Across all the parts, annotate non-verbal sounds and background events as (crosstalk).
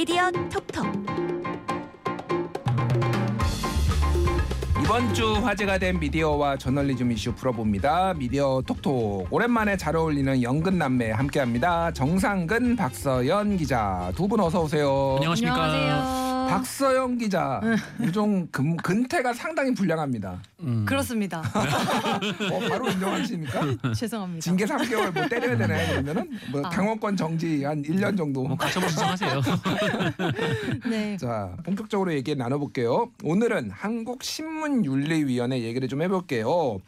미디어 톡톡 이번 주 화제가 된 미디어와 저널리즘 이슈 풀어봅니다. 미디어 톡톡 오랜만에 잘 어울리는 연근 남매 함께합니다. 정상근, 박서연 기자 두 분 어서 오세요. 안녕하십니까. 박서연 기자 요즘 근, 근태가 상당히 불량합니다. 음, 그렇습니다. 어, 바로 인정하십니까? (laughs) 죄송합니다. 징계 3개월 뭐 때려야 되나요? 그러면은 뭐 아. 당원권 정지 한 1년 정도. 뭐 가처분 신청하세요. (laughs) 네. 자, 본격적으로 얘기 나눠볼게요. 오늘은 한국신문윤리위원회 얘기를 좀 해볼게요.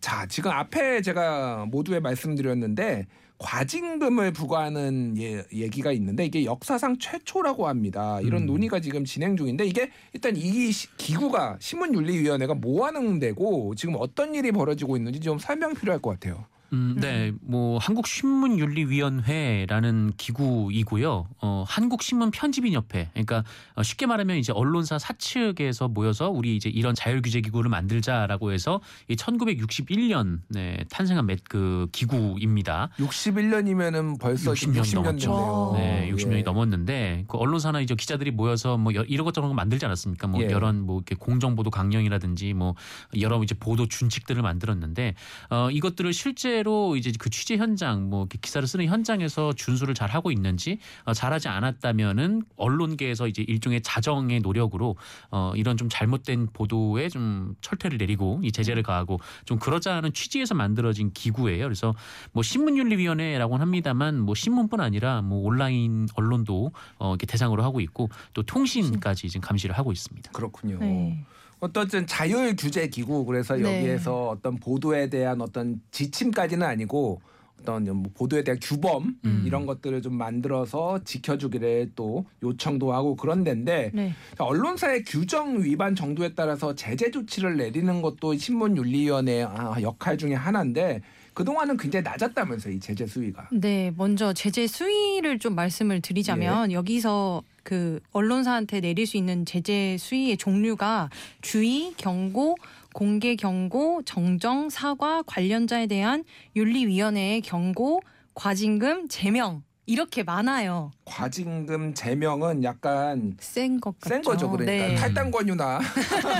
자, 지금 앞에 제가 모두에 말씀드렸는데 과징금을 부과하는 예, 얘기가 있는데 이게 역사상 최초라고 합니다. 이런 음. 논의가 지금 진행 중인데 이게 일단 이 시- 기구가 신문윤리위원회가 뭐 하는 데고 지금 어떤 일이 벌어지고 있는지 좀 설명 필요할 것 같아요. 음, 네, 뭐 한국신문윤리위원회라는 기구이고요. 어, 한국신문 편집인협회. 그러니까 어, 쉽게 말하면 이제 언론사 사측에서 모여서 우리 이제 이런 자율규제 기구를 만들자라고 해서 이 1961년 네, 탄생한 몇그 기구입니다. 61년이면은 벌써 60년 60년 넘었죠. 네, 60년이 예. 넘었는데 그 언론사나 이제 기자들이 모여서 뭐 여- 이런 것저런 거 만들지 않았습니까? 뭐 예. 여러 뭐 이렇게 공정보도 강령이라든지 뭐 여러 이제 보도 준칙들을 만들었는데 어 이것들을 실제 로 이제 그 취재 현장 뭐 기사를 쓰는 현장에서 준수를 잘 하고 있는지 어, 잘하지 않았다면은 언론계에서 이제 일종의 자정의 노력으로 어 이런 좀 잘못된 보도에 좀 철퇴를 내리고 이 제재를 가하고 좀 그러자 하는 취지에서 만들어진 기구예요. 그래서 뭐 신문윤리위원회라고는 합니다만 뭐 신문뿐 아니라 뭐 온라인 언론도 어 이렇게 대상으로 하고 있고 또 통신까지 지금 감시를 하고 있습니다. 그렇군요. 네. 어떤 자율 규제 기구 그래서 네. 여기에서 어떤 보도에 대한 어떤 지침까지는 아니고 어떤 뭐 보도에 대한 규범 음. 이런 것들을 좀 만들어서 지켜주기를 또 요청도 하고 그런 데인데 네. 언론사의 규정 위반 정도에 따라서 제재 조치를 내리는 것도 신문윤리위원회 아, 역할 중에 하나인데 그 동안은 굉장히 낮았다면서 이 제재 수위가. 네, 먼저 제재 수위를 좀 말씀을 예. 드리자면 여기서 그 언론사한테 내릴 수 있는 제재 수위의 종류가 주의, 경고, 공개 경고, 정정, 사과, 관련자에 대한 윤리위원회의 경고, 과징금, 제명 이렇게 많아요. 과징금 제명은 약간 센 것 같죠. 센 거죠 그러니까 네. 탈당 권유나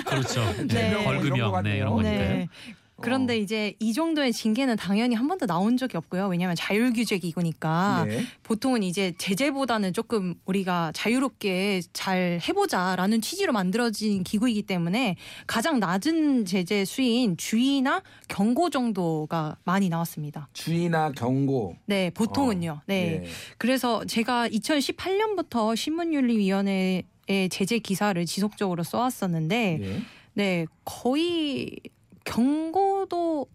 그렇죠. (laughs) 네. 이런 거 벌금형 같네요. 네, 이런 거니까요. 네. 그런데 이제 이 정도의 징계는 당연히 한 번도 나온 적이 없고요. 왜냐하면 자율 규제 기구니까 네. 보통은 이제 제재보다는 조금 우리가 자유롭게 잘 해보자라는 취지로 만들어진 기구이기 때문에 가장 낮은 제재 수위인 주의나 경고 정도가 많이 나왔습니다. 주의나 경고. 네, 보통은요. 네. 예. 그래서 제가 2018년부터 신문윤리위원회의 제재 기사를 지속적으로 써왔었는데, 예. 네, 거의 경고도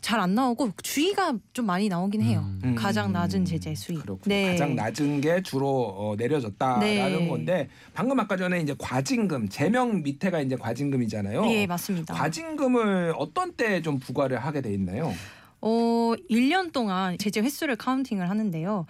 잘 안 나오고 주의가 좀 많이 나오긴 해요. 음. 가장 낮은 제재 수위. 그렇군요. 네. 가장 낮은 게 주로 어, 내려졌다라는 네. 건데 방금 아까 전에 이제 과징금 제명 밑에가 이제 과징금이잖아요. 예, 맞습니다. 과징금을 어떤 때 좀 부과를 하게 돼 있나요? 어, 1년 동안 제재 횟수를 카운팅을 하는데요.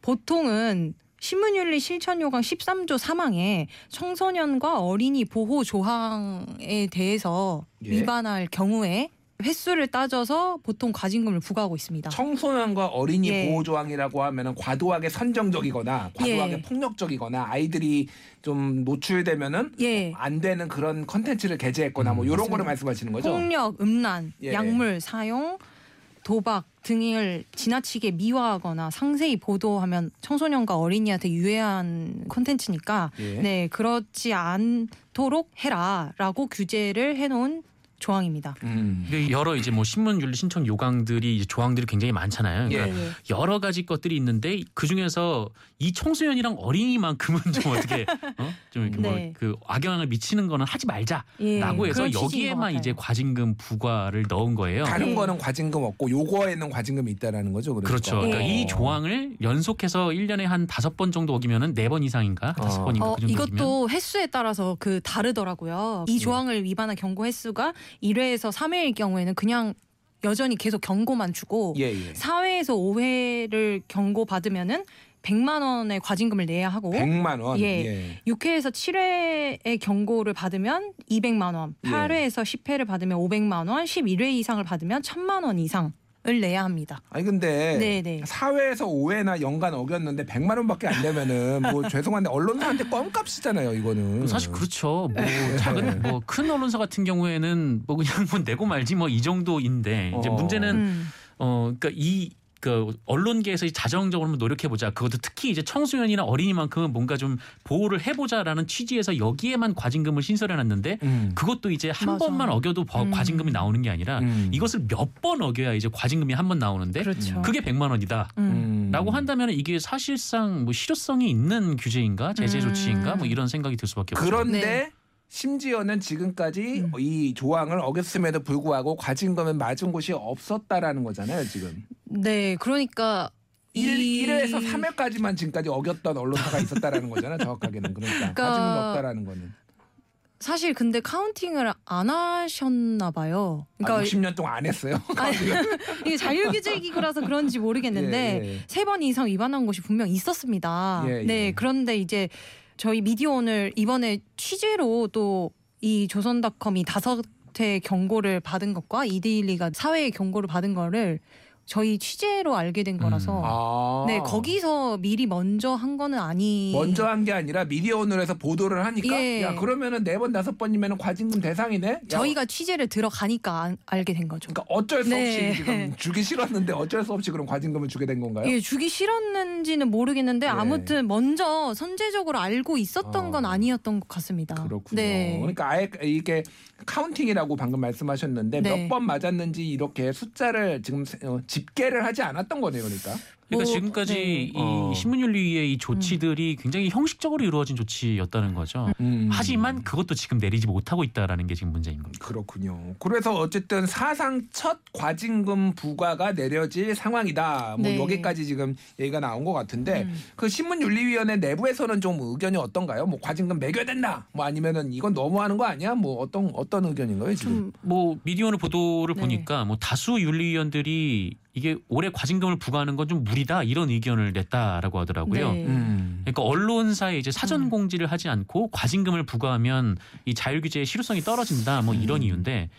보통은 신문윤리 실천 요강 13조 3항에 청소년과 어린이 보호 조항에 대해서 예. 위반할 경우에 횟수를 따져서 보통 과징금을 부과하고 있습니다. 청소년과 어린이 예. 보호 조항이라고 하면은 과도하게 선정적이거나 과도하게 예. 폭력적이거나 아이들이 좀 노출되면은 예. 안 되는 그런 컨텐츠를 게재했거나 뭐 음, 이런. 거를 말씀하시는 거죠? 폭력, 음란, 예. 약물 사용, 도박 등을 지나치게 미화하거나 상세히 보도하면 청소년과 어린이한테 유해한 콘텐츠니까 예. 네 그렇지 않도록 해라라고 규제를 해놓은 조항입니다. 음. 여러 이제 뭐 신문 윤리 신청 요강들이 이제 조항들이 굉장히 많잖아요. 그러니까 예. 여러 가지 것들이 있는데 그 중에서 이 청소년이랑 어린이만큼은 좀 어떻게 (laughs) 어? 좀 이렇게 네. 뭐그 악영향을 미치는 거는 하지 말자라고 예, 해서 여기에만. 이제 과징금 부과를 넣은 거예요. 다른 예. 거는 과징금 없고 요거에는 과징금이 있다라는 거죠. 그러니까. 그렇죠. 그러니까 예. 이 조항을 연속해서 1년에 한 다섯 번 정도 어기면은 네 번 이상인가 다섯 어. 번인가 어, 그 정도 어기면 이것도 횟수에 따라서 그 다르더라고요. 이 예. 조항을 위반한 경고 횟수가 1회에서 3회일 경우에는 그냥 여전히 계속 경고만 주고 예, 예. 4회에서 5회를 경고 받으면은 100만 원의 과징금을 내야 하고 100만 원. 예. 예. 6회에서 7회의 경고를 받으면 200만 원, 예. 8회에서 10회를 받으면 500만 원, 11회 이상을 받으면 1000만 원 이상 내야 합니다. 아니 근데 네, 네. 사회에서 오해나 연간 어겼는데 100만 원밖에 안 되면은 뭐 (laughs) 죄송한데 언론사한테 껌값이잖아요, 이거는. 사실 그렇죠. 뭐 네. 작은 뭐 큰 언론사 같은 경우에는 뭐 그냥 뭐 내고 말지 뭐 이 정도인데 이제 어. 문제는 음. 어 그러니까 이 그 언론계에서 자정적으로 노력해 보자. 그것도 특히 이제 청소년이나 어린이만큼은 뭔가 좀 보호를 해보자라는 취지에서 여기에만 과징금을 신설해 놨는데 음. 그것도 이제 한 맞아. 번만 어겨도 버- 음. 과징금이 나오는 게 아니라 음. 이것을 몇 번 어겨야 이제 과징금이 한 번 나오는데 그렇죠. 그게 100만 원이다. 음. 음. 라고 한다면 이게 사실상 뭐 실효성이 있는 규제인가 제재 음. 조치인가 뭐 이런 생각이 들 수밖에 없죠. 그런데 네. 심지어는 지금까지 음. 이 조항을 어겼음에도 불구하고 과징금을 맞은 곳이 없었다라는 거잖아요, 지금. 네, 그러니까 1, 이- 1회에서 3회까지만 지금까지 어겼던 언론사가 있었다라는 거잖아요, 정확하게는. 그러니까 그러니까- 과징금이 없다라는 거는. 사실 근데 카운팅을 안 하셨나 봐요. 아, 그러니까 60년 동안 안 했어요. (laughs) 아니, 이게 자율규제기구라서 그런지 모르겠는데 예, 예. 세번 이상 위반한 곳이 분명 있었습니다. 예, 예. 네, 그런데 이제 저희 미디어 오늘 이번에 취재로 또 이 조선닷컴이 다섯 회 경고를 받은 것과 이데일리가 사회의 경고를 받은 거를 저희 취재로 알게 된 거라서 아. 네 거기서 미리 먼저 한 거는 아니. 먼저 한 게 아니라 미디어 오늘에서 보도를 하니까 예. 야 그러면은 네 번 다섯 번이면 과징금 대상이네. 야, 저희가 취재를 들어가니까 안- 알게 된 거죠. 그러니까 어쩔 수 네. 없이 지금 (laughs) 주기 싫었는데 어쩔 수 없이 그럼 과징금을 주게 된 건가요? 예, 주기 싫었는지는 모르겠는데 네. 아무튼 먼저 선제적으로 알고 있었던 어. 건 아니었던 것 같습니다. 그렇군요. 네. 그러니까 아예 이게 counting이라고 방금 말씀하셨는데 네. 몇 번 맞았는지 이렇게 숫자를 지금 세- 어, 집계를 하지 않았던 거네요, 그러니까. 그러니까 뭐, 지금까지 네. 이 어. 신문윤리위의 이 조치들이 굉장히 형식적으로 이루어진 조치였다는 거죠. 음. 하지만 그것도 지금 내리지 못하고 있다라는 게 지금 문제인 겁니다. 그렇군요. 그래서 어쨌든 사상 첫 과징금 부과가 내려질 상황이다. 뭐 네. 여기까지 지금 얘기가 나온 것 같은데 음. 그 신문윤리위원회 내부에서는 좀 의견이 어떤가요? 뭐 과징금 매겨야 된다. 뭐 아니면은 이건 너무하는 거 아니야? 뭐 어떤 어떤 의견인가요 지금? 좀뭐 미디어오늘 보도를 네. 보니까 뭐 다수 윤리위원들이 이게 올해 과징금을 부과하는 건 좀 무리다 이런 의견을 냈다라고 하더라고요. 네. 음. 그러니까 언론사에 이제 사전 음. 공지를 하지 않고 과징금을 부과하면 이 자율 규제의 실효성이 떨어진다 뭐 이런 음. 이유인데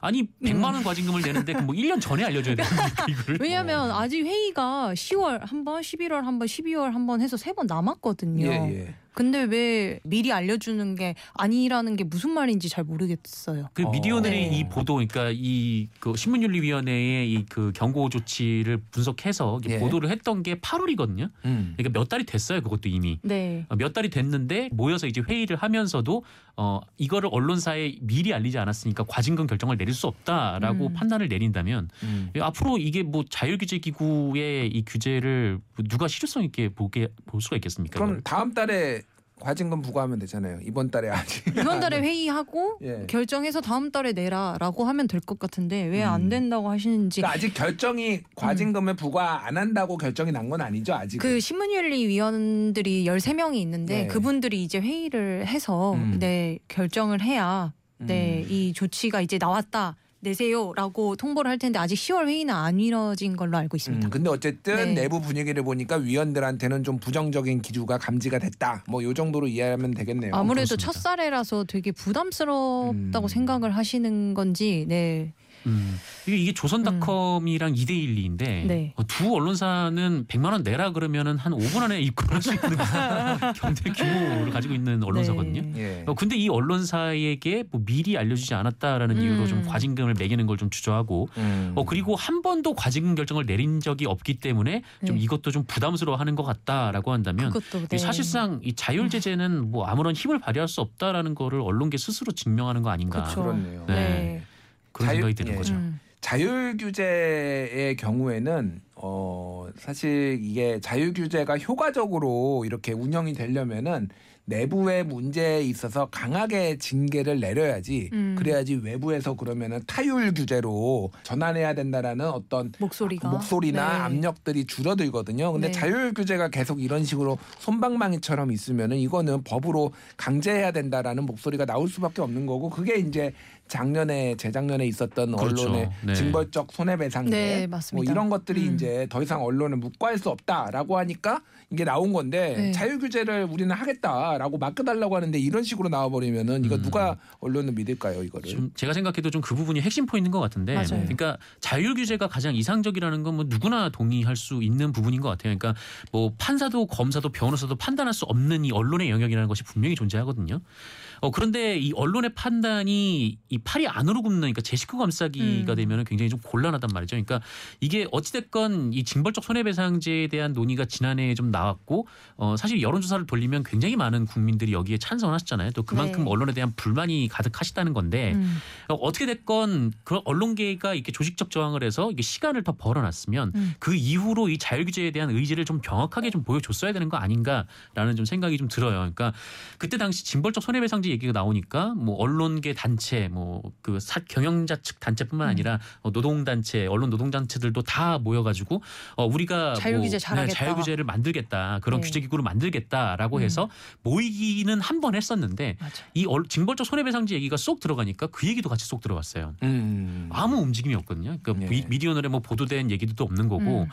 아니 100만 원 과징금을 내는데 그럼 뭐 1년 전에 알려줘야 되는 겁니까 이거를? 왜냐하면 어. 아직 회의가 10월 한 번, 11월 한 번, 12월 한 번 해서 세 번 남았거든요. 예, 예. 근데 왜 미리 알려주는 게 아니라는 게 무슨 말인지 잘 모르겠어요. 그 어. 미디어들이 네. 이 보도, 그러니까 이 그 신문윤리위원회의 이 그 경고 조치를 분석해서 예. 보도를 했던 게 8월이거든요. 음. 그러니까 몇 달이 됐어요, 그것도 이미. 네. 어, 몇 달이 됐는데 모여서 이제 회의를 하면서도 어 이거를 언론사에 미리 알리지 않았으니까 과징금 결정을 내릴 수 없다라고 음. 판단을 내린다면 음. 예, 앞으로 이게 뭐 자율규제 기구의 이 규제를 누가 실효성 있게 보게 볼 수가 있겠습니까? 그럼? 다음 달에 과징금 부과하면 되잖아요. 이번 달에 아직. 이번 달에 (laughs) 회의하고 예. 결정해서 다음 달에 내라라고 하면 될 것 같은데 왜 음. 안 된다고 하시는지 그러니까 아직 결정이 과징금을 부과 안 한다고 결정이 난 건 아니죠 아직. 그 신문윤리 위원들이 13명이 있는데 네. 그분들이 이제 회의를 해서 음. 네, 결정을 해야 네, 이 조치가 이제 나왔다. 내세요라고 통보를 할 텐데 아직 10월 회의는 안 이뤄진 걸로 알고 있습니다. 음, 근데 어쨌든 네. 내부 분위기를 보니까 위원들한테는 좀 부정적인 기류가 감지가 됐다. 뭐 요 정도로 이해하면 되겠네요. 아무래도 그렇습니다. 첫 사례라서 되게 부담스럽다고 음. 생각을 하시는 건지 네. 음. 이게, 이게 조선닷컴이랑 이데일리인데 네. 어, 두 언론사는 100만 원 내라 그러면은 한 5분 안에 입금할 수 있는 (laughs) 경제 규모를 가지고 있는 언론사거든요. 네. 예. 어, 근데 이 언론사에게 뭐 미리 알려주지 않았다라는 음. 이유로 좀 과징금을 매기는 걸 좀 주저하고 음. 어 그리고 한 번도 과징금 결정을 내린 적이 없기 때문에 좀 네. 이것도 좀 부담스러워하는 것 같다라고 한다면 네. 사실상 이 자율 제재는 뭐 아무런 힘을 발휘할 수 없다라는 거를 언론계 스스로 증명하는 거 아닌가 그렇죠. 그렇네요. 네. 네. 그런 자율- 생각이 드는 예. 거죠. 음. 자율 규제의 경우에는 어 사실 이게 자율 규제가 효과적으로 이렇게 운영이 되려면은 내부의 문제에 있어서 강하게 징계를 내려야지 음. 그래야지 외부에서 그러면은 타율 규제로 전환해야 된다라는 어떤 목소리가 목소리나 네. 압력들이 줄어들거든요. 근데 네. 자율 규제가 계속 이런 식으로 손방망이처럼 있으면은 이거는 법으로 강제해야 된다라는 목소리가 나올 수밖에 없는 거고 그게 이제 작년에 재작년에 있었던 그렇죠. 언론의 네. 징벌적 손해배상제 네, 뭐 맞습니다. 이런 것들이 음. 이제 더 이상 언론을 묵과할 수 없다라고 하니까 이게 나온 건데 네. 자율 규제를 우리는 하겠다. 아니다라고 맡겨달라고 하는데 이런 식으로 나와버리면은 이거 음. 누가 언론을 믿을까요 이거를? 좀 제가 생각해도 좀 그 부분이 핵심 포인트인 것 같은데, 맞아요. 그러니까 자율 규제가 가장 이상적이라는 건 뭐 누구나 동의할 수 있는 부분인 것 같아요. 그러니까 뭐 판사도 검사도 변호사도 판단할 수 없는 이 언론의 영역이라는 것이 분명히 존재하거든요. 어 그런데 이 언론의 판단이 이 팔이 안으로 굽는 그러니까 제 식구 감싸기가 음. 되면은 굉장히 좀 곤란하단 말이죠. 그러니까 이게 어찌됐건 이 징벌적 손해배상제에 대한 논의가 지난해에 좀나 왔고 어 사실 여론조사를 돌리면 굉장히 많은 국민들이 여기에 찬성하셨잖아요. 또 그만큼 네. 언론에 대한 불만이 가득하시다는 건데 음. 어, 어떻게 됐건 그런 언론계가 이렇게 조직적 저항을 해서 이게 시간을 더 벌어놨으면 음. 그 이후로 이 자율 규제에 대한 의지를 좀 명확하게 좀 보여줬어야 되는 거 아닌가라는 좀 생각이 좀 들어요. 그러니까 그때 당시 징벌적 손해배상제 얘기가 나오니까 뭐 언론계 단체 뭐 그 경영자 측 단체뿐만 음. 아니라 어, 노동단체, 언론 노동단체들도 다 모여가지고 어, 우리가 자율 규제 뭐, 잘하겠다. 자율 규제를 만들겠다 그런 네. 규제 기구를 만들겠다라고 음. 해서 모이기는 한 번 했었는데 맞아요. 이 얼- 징벌적 손해배상제 얘기가 쏙 들어가니까 그 얘기도 같이 쏙 들어갔어요. 음. 아무 움직임이 없거든요. 그러니까 네. 미- 미디어널에 뭐 보도된 얘기도 또 없는 거고, 음.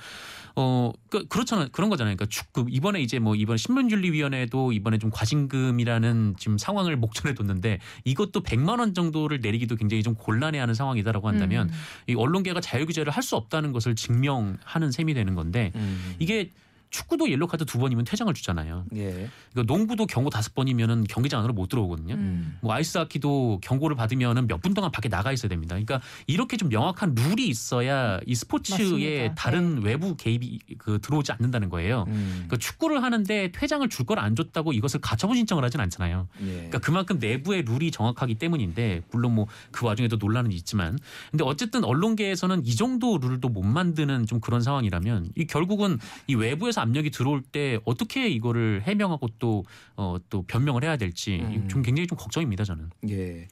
어, 그, 그렇잖아요. 그런 거잖아요. 그러니까 축, 그 이번에 이제 뭐 이번 신문윤리위원회도 이번에 좀 과징금이라는 지금 상황을 목전에 뒀는데 이것도 100만 원 정도를 내리기도 굉장히 좀 곤란해하는 상황이다라고 한다면 음. 이 언론계가 자유 규제를 할 수 없다는 것을 증명하는 셈이 되는 건데 음. 이게 축구도 옐로 카드 두 번이면 퇴장을 주잖아요. 예. 그러니까 농구도 경고 다섯 번이면은 경기장 안으로 못 들어오거든요. 음. 뭐 아이스하키도 경고를 받으면은 몇 분 동안 밖에 나가 있어야 됩니다. 그러니까 이렇게 좀 명확한 룰이 있어야 이 스포츠에. 다른 외부 개입이 그 들어오지 않는다는 거예요. 음. 그 축구를 하는데 퇴장을 줄 걸 안 줬다고 이것을 가처분 신청을 하진 않잖아요. 예. 그러니까 그만큼 내부의 룰이 정확하기 때문인데 물론 뭐 그 와중에도 논란은 있지만 근데 어쨌든 언론계에서는 이 정도 룰도 못 만드는 좀 그런 상황이라면 이 결국은 이 외부에서 압력이 들어올 때 어떻게 이거를 해명하고 또 어, 또 변명을 해야 될지 음. 좀 굉장히 좀 걱정입니다 저는. 예.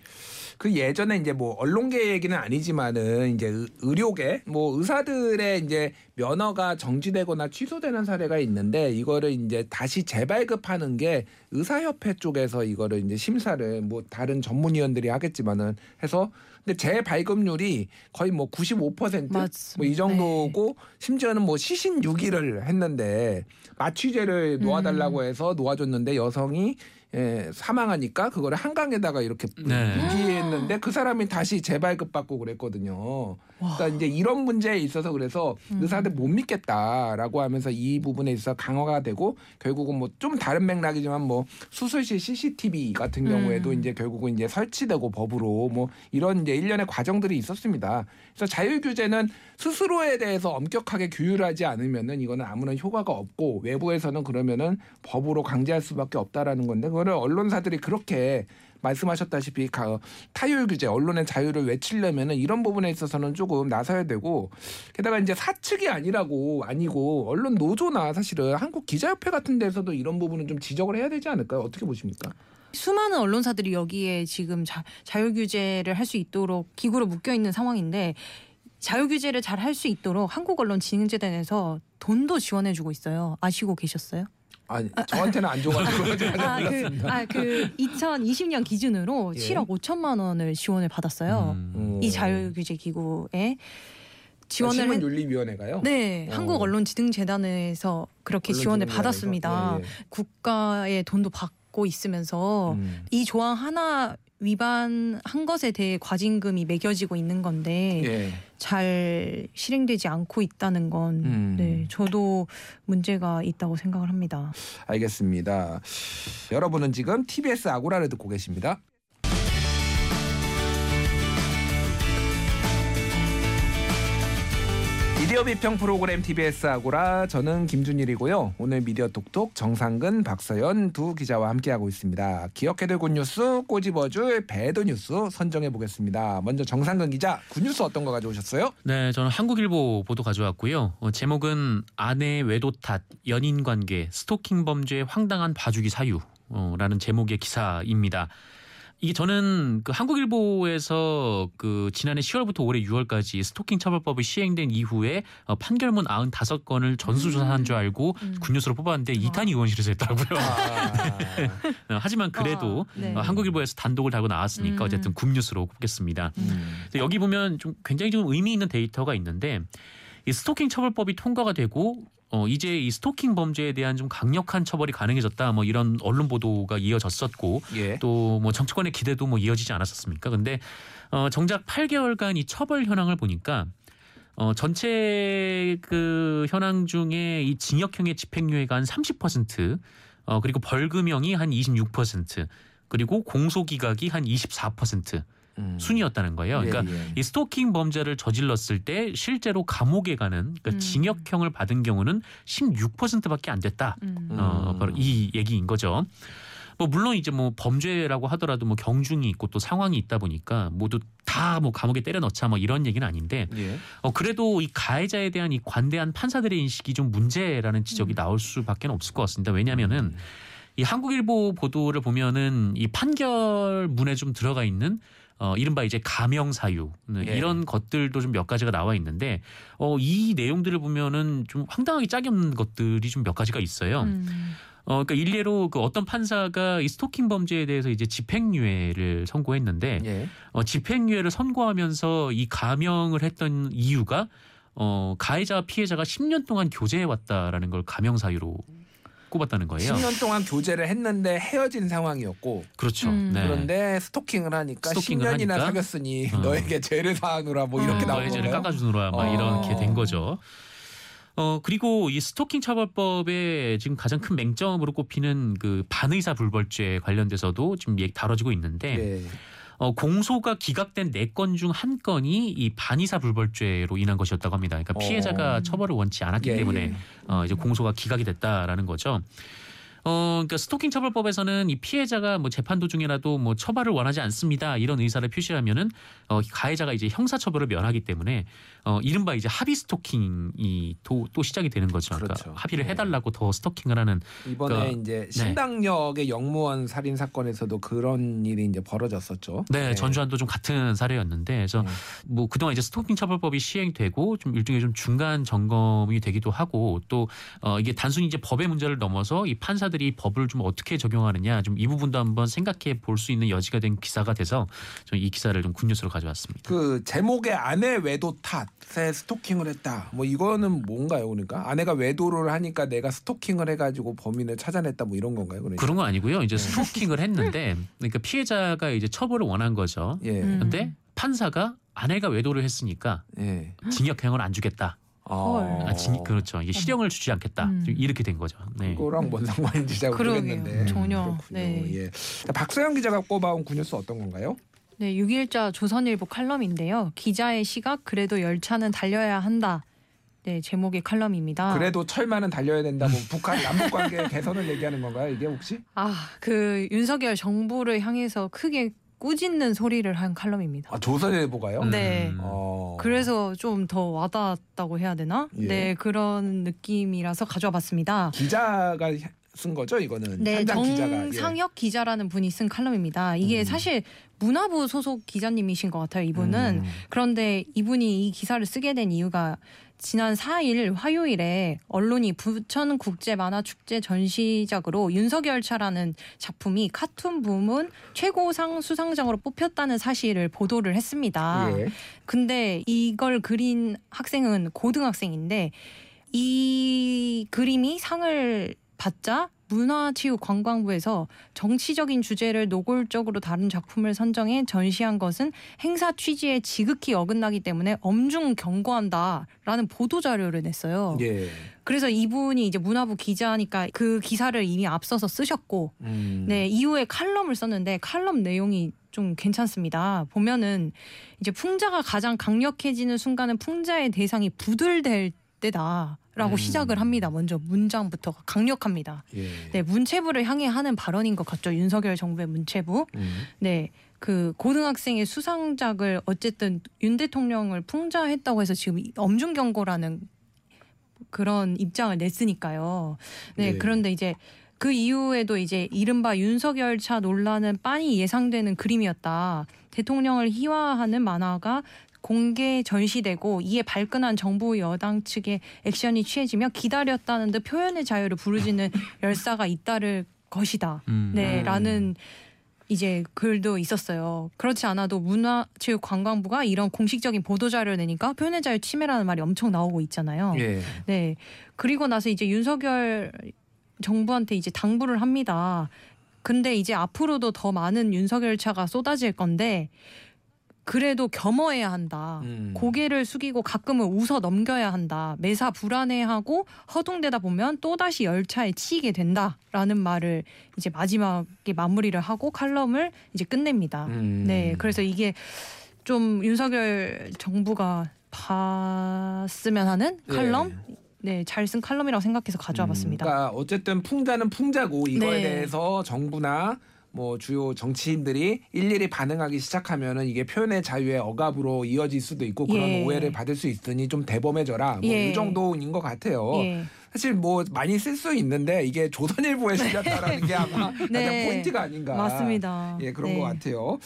그 예전에 이제 뭐 언론계 얘기는 아니지만은 이제 의- 의료계 뭐 의사들의 이제 면허가 정지되거나 취소되는 사례가 있는데 이거를 이제 다시 재발급하는 게 의사협회 쪽에서 이거를 이제 심사를 뭐 다른 전문위원들이 하겠지만은 해서 근데 재발급률이 거의 뭐 95%뭐 맞습니다. 이 정도고 심지어는 뭐 시신 6일을 했는데 마취제를 놓아달라고 해서 놓아줬는데 여성이 예, 사망하니까 그거를 한강에다가 이렇게 네. 유기했는데 그 사람이 다시 재발급 받고 그랬거든요. 그러니까 이제 이런 문제에 있어서 그래서 음. 의사들 못 믿겠다라고 하면서 이 부분에 있어서 강화가 되고 결국은 뭐 좀 다른 맥락이지만 뭐 수술실 CCTV 같은 경우에도 음. 이제 결국은 이제 설치되고 법으로 뭐 이런 이제 일련의 과정들이 있었습니다. 그래서 자율 규제는 스스로에 대해서 엄격하게 규율하지 않으면은 이거는 아무런 효과가 없고 외부에서는 그러면은 법으로 강제할 수밖에 없다라는 건데 그거를 언론사들이 그렇게 말씀하셨다시피 가- 타율 규제, 언론의 자유를 외치려면은 이런 부분에 있어서는 조금 나서야 되고 게다가 이제 사측이 아니라고 아니고 언론 노조나 사실은 한국 기자협회 같은 데서도 이런 부분은 좀 지적을 해야 되지 않을까요? 어떻게 보십니까? 수많은 언론사들이 여기에 지금 자, 자율 규제를 할 수 있도록 기구로 묶여 있는 상황인데 자율 규제를 잘 할 수 있도록 한국 언론 진흥재단에서 돈도 지원해주고 있어요. 아시고 계셨어요? 아니 저한테는 안 줘가지고 아직 아, 그, 몰랐습니다. 아, 그 2020년 기준으로 예. 7억 5천만 원을 지원을 받았어요. 음. 음. 이 자율 규제 기구에 지원을 했, 신문윤리위원회가요. 네, 어. 한국 언론지능재단에서 그렇게 지원을? 받았습니다. 예, 예. 국가의 돈도 받고 있으면서 음. 이 조항 하나 위반한 것에 대해 과징금이 매겨지고 있는 건데 예. 잘 실행되지 않고 있다는 건 음. 네, 저도 문제가 있다고 생각을 합니다. 알겠습니다. 여러분은 지금 TBS 아고라를 듣고 계십니다. 미디어 비평 프로그램 TBS 아고라 저는 김준일이고요. 오늘 미디어 톡톡 정상근, 박서연 두 기자와 함께하고 있습니다. 기억해둘 굿뉴스 꼬집어줄 배도 뉴스 선정해 보겠습니다. 먼저 정상근 기자 굿뉴스 어떤 거 가져오셨어요? 네, 저는 한국일보 보도 가져왔고요. 어, 제목은 아내 외도 탓, 연인 관계, 스토킹 범죄 황당한 봐주기 사유 라는 제목의 기사입니다. 이게 저는 그 한국일보에서 그 지난해 10월부터 올해 6월까지 스토킹 처벌법이 시행된 이후에 어, 판결문 95건을 전수조사한 줄 알고 음. 군뉴스로 뽑았는데 와. 이탄희 의원실에서 했더라고요. 아, (laughs) 어, 하지만 그래도 아, 네. 어, 한국일보에서 단독을 달고 나왔으니까 음. 어쨌든 군뉴스로 뽑겠습니다. 음. 여기 보면 좀 굉장히 좀 의미 있는 데이터가 있는데 이 스토킹 처벌법이 통과가 되고 어 이제 이 스토킹 범죄에 대한 좀 강력한 처벌이 가능해졌다. 뭐 이런 언론 보도가 이어졌었고 예. 또뭐 정치권의 기대도 뭐 이어지지 않았었습니까? 근데 어 정작 8개월간 이 처벌 현황을 보니까 어 전체 그 현황 중에 이 징역형의 집행유예가 한 30%, 어 그리고 벌금형이 한 26%, 그리고 공소 기각이 한 24% 음. 순이었다는 거예요. 예, 그러니까 예. 이 스토킹 범죄를 저질렀을 때 실제로 감옥에 가는 그러니까 음. 징역형을 받은 경우는 16%밖에 안 됐다. 음. 어, 음. 바로 이 얘기인 거죠. 뭐 물론 이제 뭐 범죄라고 하더라도 뭐 경중이 있고 또 상황이 있다 보니까 모두 다 뭐 감옥에 때려 넣자 뭐 이런 얘기는 아닌데 예. 어 그래도 이 가해자에 대한 이 관대한 판사들의 인식이 좀 문제라는 지적이 음. 나올 수밖에 없을 것 같습니다. 왜냐하면은 음. 이 한국일보 보도를 보면은 이 판결문에 좀 들어가 있는 어 이른바 이제 가명 사유 네, 예. 이런 것들도 좀 몇 가지가 나와 있는데 어 이 내용들을 보면은 좀 황당하게 짝이 없는 것들이 좀 몇 가지가 있어요. 음. 어 그러니까 일례로 그 어떤 판사가 이 스토킹 범죄에 대해서 이제 집행유예를 선고했는데 예. 어 집행유예를 선고하면서 이 가명을 했던 이유가 어 가해자 피해자가 10년 동안 교제해 왔다라는 걸 가명 사유로 꼽았다는 거예요. 10년 동안 교제를 했는데 헤어진 상황이었고 그렇죠. 음. 네. 그런데 스토킹을 하니까 스토킹을 10년이나 하니까? 사귀었으니 어. 너에게 죄를 사하노라 뭐 이렇게 음. 나오는 너의 죄를 거예요. 깎아주노라 막 어. 이렇게 된 거죠. 어 그리고 이 스토킹 처벌법의 지금 가장 큰 맹점으로 꼽히는 그 반의사 불벌죄 관련돼서도 지금 얘기 다뤄지고 있는데 네. 어 공소가 기각된 네 건 중 한 건이 이 반의사 불벌죄로 인한 것이었다고 합니다. 그러니까 어. 피해자가 처벌을 원치 않았기 예, 때문에 예. 어 이제 공소가 기각이 됐다라는 거죠. 어, 그러니까 스토킹 처벌법에서는 이 피해자가 뭐 재판 도중이라도 뭐 처벌을 원하지 않습니다. 이런 의사를 표시하면은 어, 가해자가 이제 형사 처벌을 면하기 때문에 어, 이른바 이제 합의 스토킹이 또, 또 시작이 되는 거죠. 그러니까 그렇죠. 합의를 네. 해달라고 더 스토킹을 하는 이번에 그러니까- 이제 신당역의 영무원 살인 사건에서도 그런 일이 이제 벌어졌었죠. 네, 전주환도 좀 같은 사례였는데 그래서 네. 뭐 그동안 이제 스토킹 처벌법이 시행되고 좀 일종의 좀 중간 점검이 되기도 하고 또 어, 이게 단순히 이제 법의 문제를 넘어서 이 판사들이 법을 좀 어떻게 적용하느냐 좀 이 부분도 한번 생각해 볼 수 있는 여지가 된 기사가 돼서 저는 이 기사를 좀 굿뉴스로 가져왔습니다. 그 제목에 아내 외도 탓에 스토킹을 했다. 뭐 이거는 뭔가요, 그러니까 아내가 외도를 하니까 내가 스토킹을 해가지고 범인을 찾아냈다. 뭐 이런 건가요, 그러니까? 그런 건 아니고요. 네. 이제 스토킹을 했는데 그러니까 피해자가 이제 처벌을 원한 거죠. 예, 음. 근데 판사가 아내가 외도를 했으니까 예. 징역형을 안 주겠다. 아, 아, 징, 그렇죠. 이게 실형을 주지 않겠다. 음. 이렇게 된 거죠. 네. 그거랑 뭔 상관인지 잘 그러게요. 모르겠는데 전혀. 그렇군요. 네. 예. 자, 박소영 기자가 꼽아온 구뉴스 어떤 건가요? 네, 6일자 조선일보 칼럼인데요. 기자의 시각 그래도 열차는 달려야 한다. 네, 제목의 칼럼입니다. 그래도 철만은 달려야 된다. 뭐 북한 남북 관계 (laughs) 개선을 얘기하는 건가요? 이게 혹시? 아, 그 윤석열 정부를 향해서 크게 꾸짖는 소리를 한 칼럼입니다. 아, 조선일보가요? 네. 음. 어. 그래서 좀 더 와닿았다고 해야 되나? 예. 네, 그런 느낌이라서 가져와 봤습니다. 기자가 쓴 거죠, 이거는. 네, 현장 기자가. 예. 정상혁 기자라는 분이 쓴 칼럼입니다. 이게 음. 사실 문화부 소속 기자님이신 것 같아요, 이분은. 음. 그런데 이분이 이 기사를 쓰게 된 이유가 지난 4일 화요일에 언론이 부천 국제 만화 축제 전시작으로 윤석열차라는 작품이 카툰 부문 최고상 수상장으로 뽑혔다는 사실을 보도를 했습니다. 예. 근데 이걸 그린 학생은 고등학생인데 이 그림이 상을 받자 문화체육관광부에서 정치적인 주제를 노골적으로 다룬 작품을 선정해 전시한 것은 행사 취지에 지극히 어긋나기 때문에 엄중 경고한다라는 보도 자료를 냈어요. 예. 그래서 이분이 이제 문화부 기자니까 그 기사를 이미 앞서서 쓰셨고 음. 네, 이후에 칼럼을 썼는데 칼럼 내용이 좀 괜찮습니다. 보면은 이제 풍자가 가장 강력해지는 순간은 풍자의 대상이 부들될 때다 라고 음. 시작을 합니다. 먼저 문장부터 강력합니다. 예. 네, 문체부를 향해 하는 발언인 것 같죠. 윤석열 정부의 문체부. 음. 네. 그 고등학생의 수상작을 어쨌든 윤 대통령을 풍자했다고 해서 지금 엄중 경고라는 그런 입장을 냈으니까요. 네, 네. 그런데 이제 그 이후에도 이제 이른바 윤석열 차 논란은 빤히 예상되는 그림이었다. 대통령을 희화하는 만화가 공개 전시되고 이에 발끈한 정부 여당 측의 액션이 취해지며 기다렸다는 듯 표현의 자유를 부르짖는 (laughs) 열사가 잇따를 것이다. 음. 네, 음. 라는 이제 글도 있었어요. 그렇지 않아도 문화체육관광부가 이런 공식적인 보도 자료를 내니까 표현의 자유 침해라는 말이 엄청 나오고 있잖아요. 예. 네. 그리고 나서 이제 윤석열 정부한테 이제 당부를 합니다. 근데 이제 앞으로도 더 많은 윤석열 차가 쏟아질 건데 그래도 겸허해야 한다. 음. 고개를 숙이고 가끔은 웃어 넘겨야 한다. 매사 불안해하고 허둥대다 보면 또다시 열차에 치이게 된다라는 말을 이제 마지막에 마무리를 하고 칼럼을 이제 끝냅니다. 음. 네. 그래서 이게 좀 윤석열 정부가 봤으면 하는 칼럼? 예. 네, 잘 쓴 칼럼이라고 생각해서 가져와 봤습니다. 음, 그러니까 어쨌든 풍자는 풍자고 이거에 네. 대해서 정부나 뭐 주요 정치인들이 일일이 반응하기 시작하면은 이게 표현의 자유의 억압으로 이어질 수도 있고 그런 예. 오해를 받을 수 있으니 좀 대범해져라. 뭐 예. 이 정도인 것 같아요. 예. 사실 뭐 많이 쓸 수 있는데 이게 조선일보에 실렸다라는 (laughs) 게 아마 네. 가장 포인트가 아닌가. 맞습니다. 예, 그런 네. 것 같아요.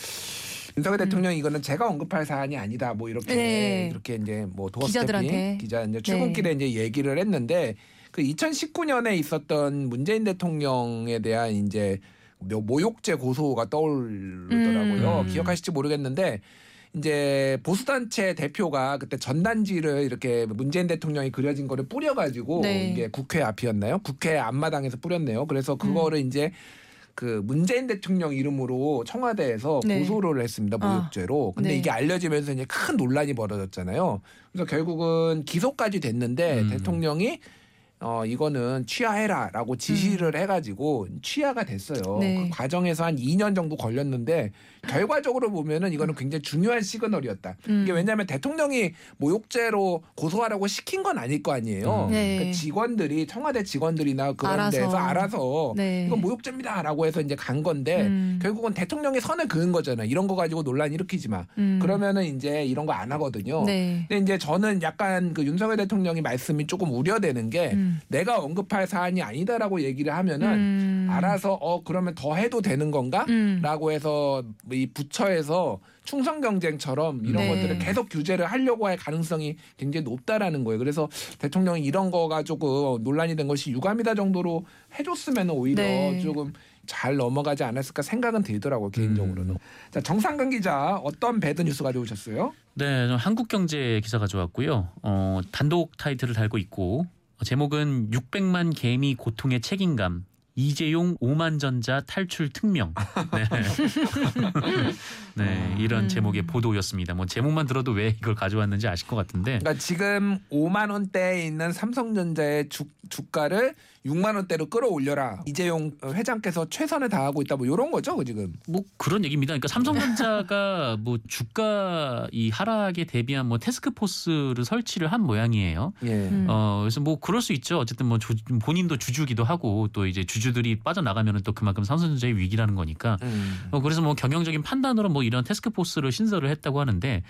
윤석열 대통령 이거는 제가 언급할 사안이 아니다. 뭐 이렇게 네. 이렇게 이제 뭐 도어 기자들한테. 기자 이제 출근길에 이제 얘기를 했는데 그 2019년에 있었던 문재인 대통령에 대한 이제 모- 모욕죄 고소가 떠오르더라고요. 음. 기억하실지 모르겠는데 이제 보수단체 대표가 그때 전단지를 이렇게 문재인 대통령이 그려진 거를 뿌려가지고 네. 이게 국회 앞이었나요? 국회 앞마당에서 뿌렸네요. 그래서 그거를 음. 이제 그 문재인 대통령 이름으로 청와대에서 네. 고소를 했습니다 아, 모욕죄로. 근데 네. 이게 알려지면서 이제 큰 논란이 벌어졌잖아요. 그래서 결국은 기소까지 됐는데 음. 대통령이 어 이거는 취하해라라고 지시를 해가지고 취하가 됐어요. 음. 네. 그 과정에서 한 2년 정도 걸렸는데 결과적으로 보면은 이거는 굉장히 중요한 시그널이었다. 음. 이게 왜냐하면 대통령이 모욕죄로 고소하라고 시킨 건 아닐 거 아니에요. 음. 네. 그러니까 직원들이 청와대 직원들이나 그런 알아서. 데서 알아서 네. 이건 모욕죄입니다라고 해서 이제 간 건데 음. 결국은 대통령이 선을 그은 거잖아요. 이런 거 가지고 논란 일으키지 마. 음. 그러면은 이제 이런 거 안 하거든요. 네. 근데 이제 저는 약간 그 윤석열 대통령이 말씀이 조금 우려되는 게 음. 내가 언급할 사안이 아니다라고 얘기를 하면은 음. 알아서 어 그러면 더 해도 되는 건가? 음. 라고 해서 이 부처에서 충성 경쟁처럼 이런 네. 것들을 계속 규제를 하려고 할 가능성이 굉장히 높다라는 거예요. 그래서 대통령이 이런 거 가지고 논란이 된 것이 유감이다 정도로 해줬으면 오히려 네. 조금 잘 넘어가지 않았을까 생각은 들더라고요 개인적으로는. 음. 자 정상근 기자 어떤 배드 뉴스 가져오셨어요? 네, 한국경제 기사 가져왔고요. 어, 단독 타이틀을 달고 있고 어, 제목은 600만 개미 고통의 책임감. 이재용 5만 전자 탈출 특명. 네. (laughs) 네, 이런 음. 제목의 보도였습니다. 뭐 제목만 들어도 왜 이걸 가져왔는지 아실 것 같은데. 그러니까 지금 5만 원대에 있는 삼성전자의 주, 주가를 6만 원대로 끌어올려라. 이재용 회장께서 최선을 다하고 있다. 뭐 이런 거죠, 그 지금. 뭐 그런 얘기입니다. 그러니까 삼성전자가 (laughs) 뭐 주가 이 하락에 대비한 뭐 테스크포스를 설치를 한 모양이에요. 예. 음. 어 그래서 뭐 그럴 수 있죠. 어쨌든 뭐 주- 본인도 주주기도 하고 또 이제 주주들이 빠져나가면은 또 그만큼 삼성전자의 위기라는 거니까. 음. 어 그래서 뭐 경영적인 판단으로 뭐 이런 테스크포스를 신설을 했다고 하는데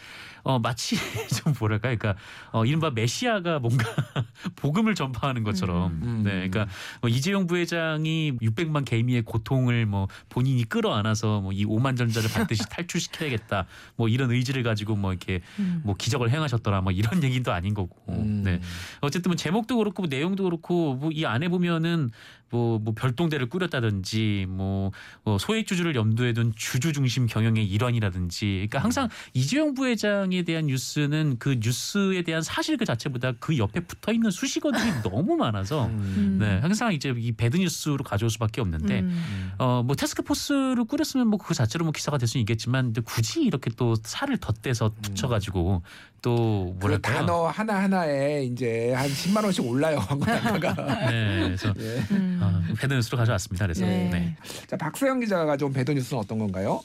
어 마치 (laughs) 좀 뭐랄까 그러니까 어 이른바 메시아가 뭔가 (laughs) 복음을 전파하는 것처럼 음. 네 그러니까 뭐 이재용 부회장이 600만 개미의 고통을 뭐 본인이 끌어안아서 뭐 이 5만 전자를 반드시 (laughs) 탈출시켜야겠다 뭐 이런 의지를 가지고 뭐 이렇게 음. 뭐 기적을 행하셨더라 뭐 이런 얘기도 아닌 거고 음. 네 어쨌든 뭐 제목도 그렇고 뭐 내용도 그렇고 뭐 이 안에 보면은 뭐, 뭐 별동대를 꾸렸다든지 뭐, 뭐 소액 주주를 염두에 둔 주주 중심 경영의 일환이라든지 그러니까 항상 이재용 부회장에 대한 뉴스는 그 뉴스에 대한 사실 그 자체보다 그 옆에 붙어 있는 수식어들이 (laughs) 너무 많아서 음. 네 항상 이제 이 배드 뉴스로 가져올 수밖에 없는데 음. 어뭐 테스크포스를 꾸렸으면 뭐 그 자체로 뭐 기사가 될 수는 있겠지만 근데 굳이 이렇게 또 살을 덧대서 붙여가지고 또그 뭐랄까요? 단어 하나 하나에 이제 한 10만 원씩 올라요 (laughs) (laughs) 광고 단가가. 네, 그래서 예. 음. 아, 배드 뉴스로 가져왔습니다. 그래서 네. 네. 자 박수영 기자가 가져온 배드 뉴스는 어떤 건가요?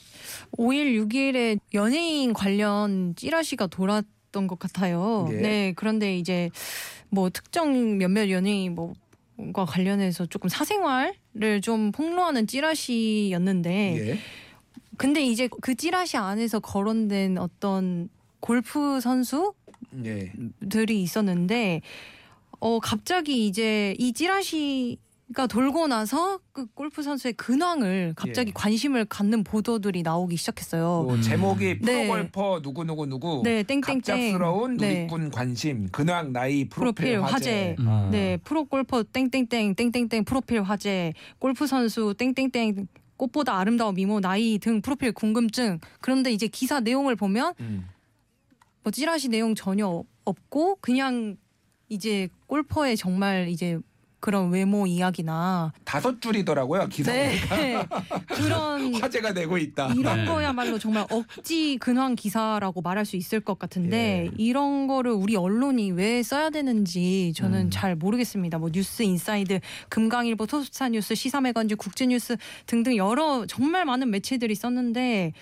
5일 6일에 연예인 관련 찌라시가 돌았 던 것 같아요. 예. 네, 그런데 이제 뭐 특정 몇몇 연예인 뭐 과 관련해서 조금 사생활을 좀 폭로하는 찌라시였는데, 예. 근데 이제 그 찌라시 안에서 거론된 어떤 골프 선수들이 예. 있었는데, 어 갑자기 이제 이 찌라시 가 돌고 나서 그 골프 선수의 근황을 갑자기 예. 관심을 갖는 보도들이 나오기 시작했어요. 뭐 제목이 네. 프로골퍼 누구 누구 누구. 네, 땡땡땡. 갑작스러운 네. 누리꾼 관심 근황 나이 프로필, 프로필 화제. 화제. 음. 네, 프로 골퍼 땡땡땡 땡땡땡 프로필 화제, 골프 선수 땡땡땡 꽃보다 아름다워 미모 나이 등 프로필 궁금증 그런데 이제 기사 내용을 보면 음. 뭐 찌라시 내용 전혀 없고 그냥 이제 골퍼의 정말 이제 그런 외모 이야기나 다섯 줄이더라고요 기사 네 (laughs) 그런 (laughs) 화제가 되고 있다. 이런 네. 거야말로 정말 억지 근황 기사라고 말할 수 있을 것 같은데 예. 이런 거를 우리 언론이 왜 써야 되는지 저는 음. 잘 모르겠습니다. 뭐 뉴스 인사이드, 금강일보, 토스타 뉴스, 시사매건지, 국제뉴스 등등 여러 정말 많은 매체들이 썼는데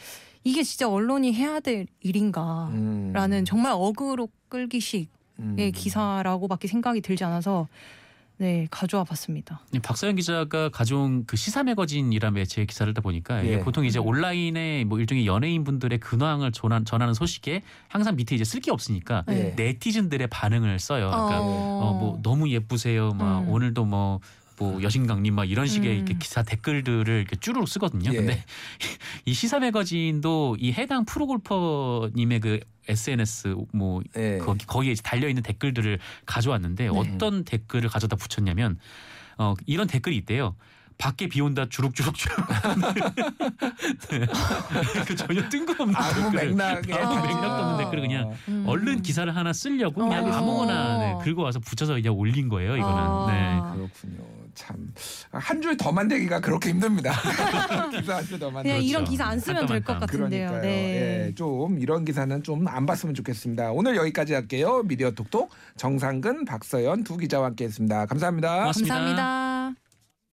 이게 진짜 언론이 해야 될 일인가라는 음. 정말 어그로 끌기식 의 음. 기사라고밖에 생각이 들지 않아서 네 가져와 봤습니다. 네, 박서영 기자가 가져온 그 시사 매거진이라는 매체의 기사를 다 보니까 예. 보통 이제 온라인에 뭐 일종의 연예인 분들의 근황을 전한, 전하는 소식에 항상 밑에 이제 쓸 게 없으니까 네. 네티즌들의 반응을 써요. 그러니까 어, 뭐 너무 예쁘세요. 막 음. 오늘도 뭐. 뭐 여신강님 막 이런 식의 음. 이렇게 기사 댓글들을 이렇게 쭈루룩 쓰거든요. 예. 근데 (laughs) 이 시사 매거진도 이 해당 프로골퍼님의 그 SNS 뭐 예. 거기 거기에 이제 달려 있는 댓글들을 가져왔는데 네. 어떤 댓글을 가져다 붙였냐면 어 이런 댓글이 있대요. 밖에 비 온다 주룩주룩주룩. 네. (laughs) 그 전혀 뜬금없는 아무 댓글을 맥락에 아무 아. 맥락도 없는 댓글을 그냥 음. 얼른 기사를 하나 쓰려고 그냥 어. 아무거나 네, 긁어 와서 붙여서 그냥 올린 거예요. 이거는. 네. 아. 그렇군요. 참 한 줄 더 만들기가 그렇게 힘듭니다. (laughs) 기사 한 줄 더 만들. 그냥 이런. 기사 안 쓰면 될 것 같은데요. 그러니까요. 네. 예, 좀 이런 기사는 좀 안 봤으면 좋겠습니다. 오늘 여기까지 할게요. 미디어 톡톡 정상근, 박서연 두 기자와 함께했습니다. 감사합니다. 고맙습니다. 감사합니다.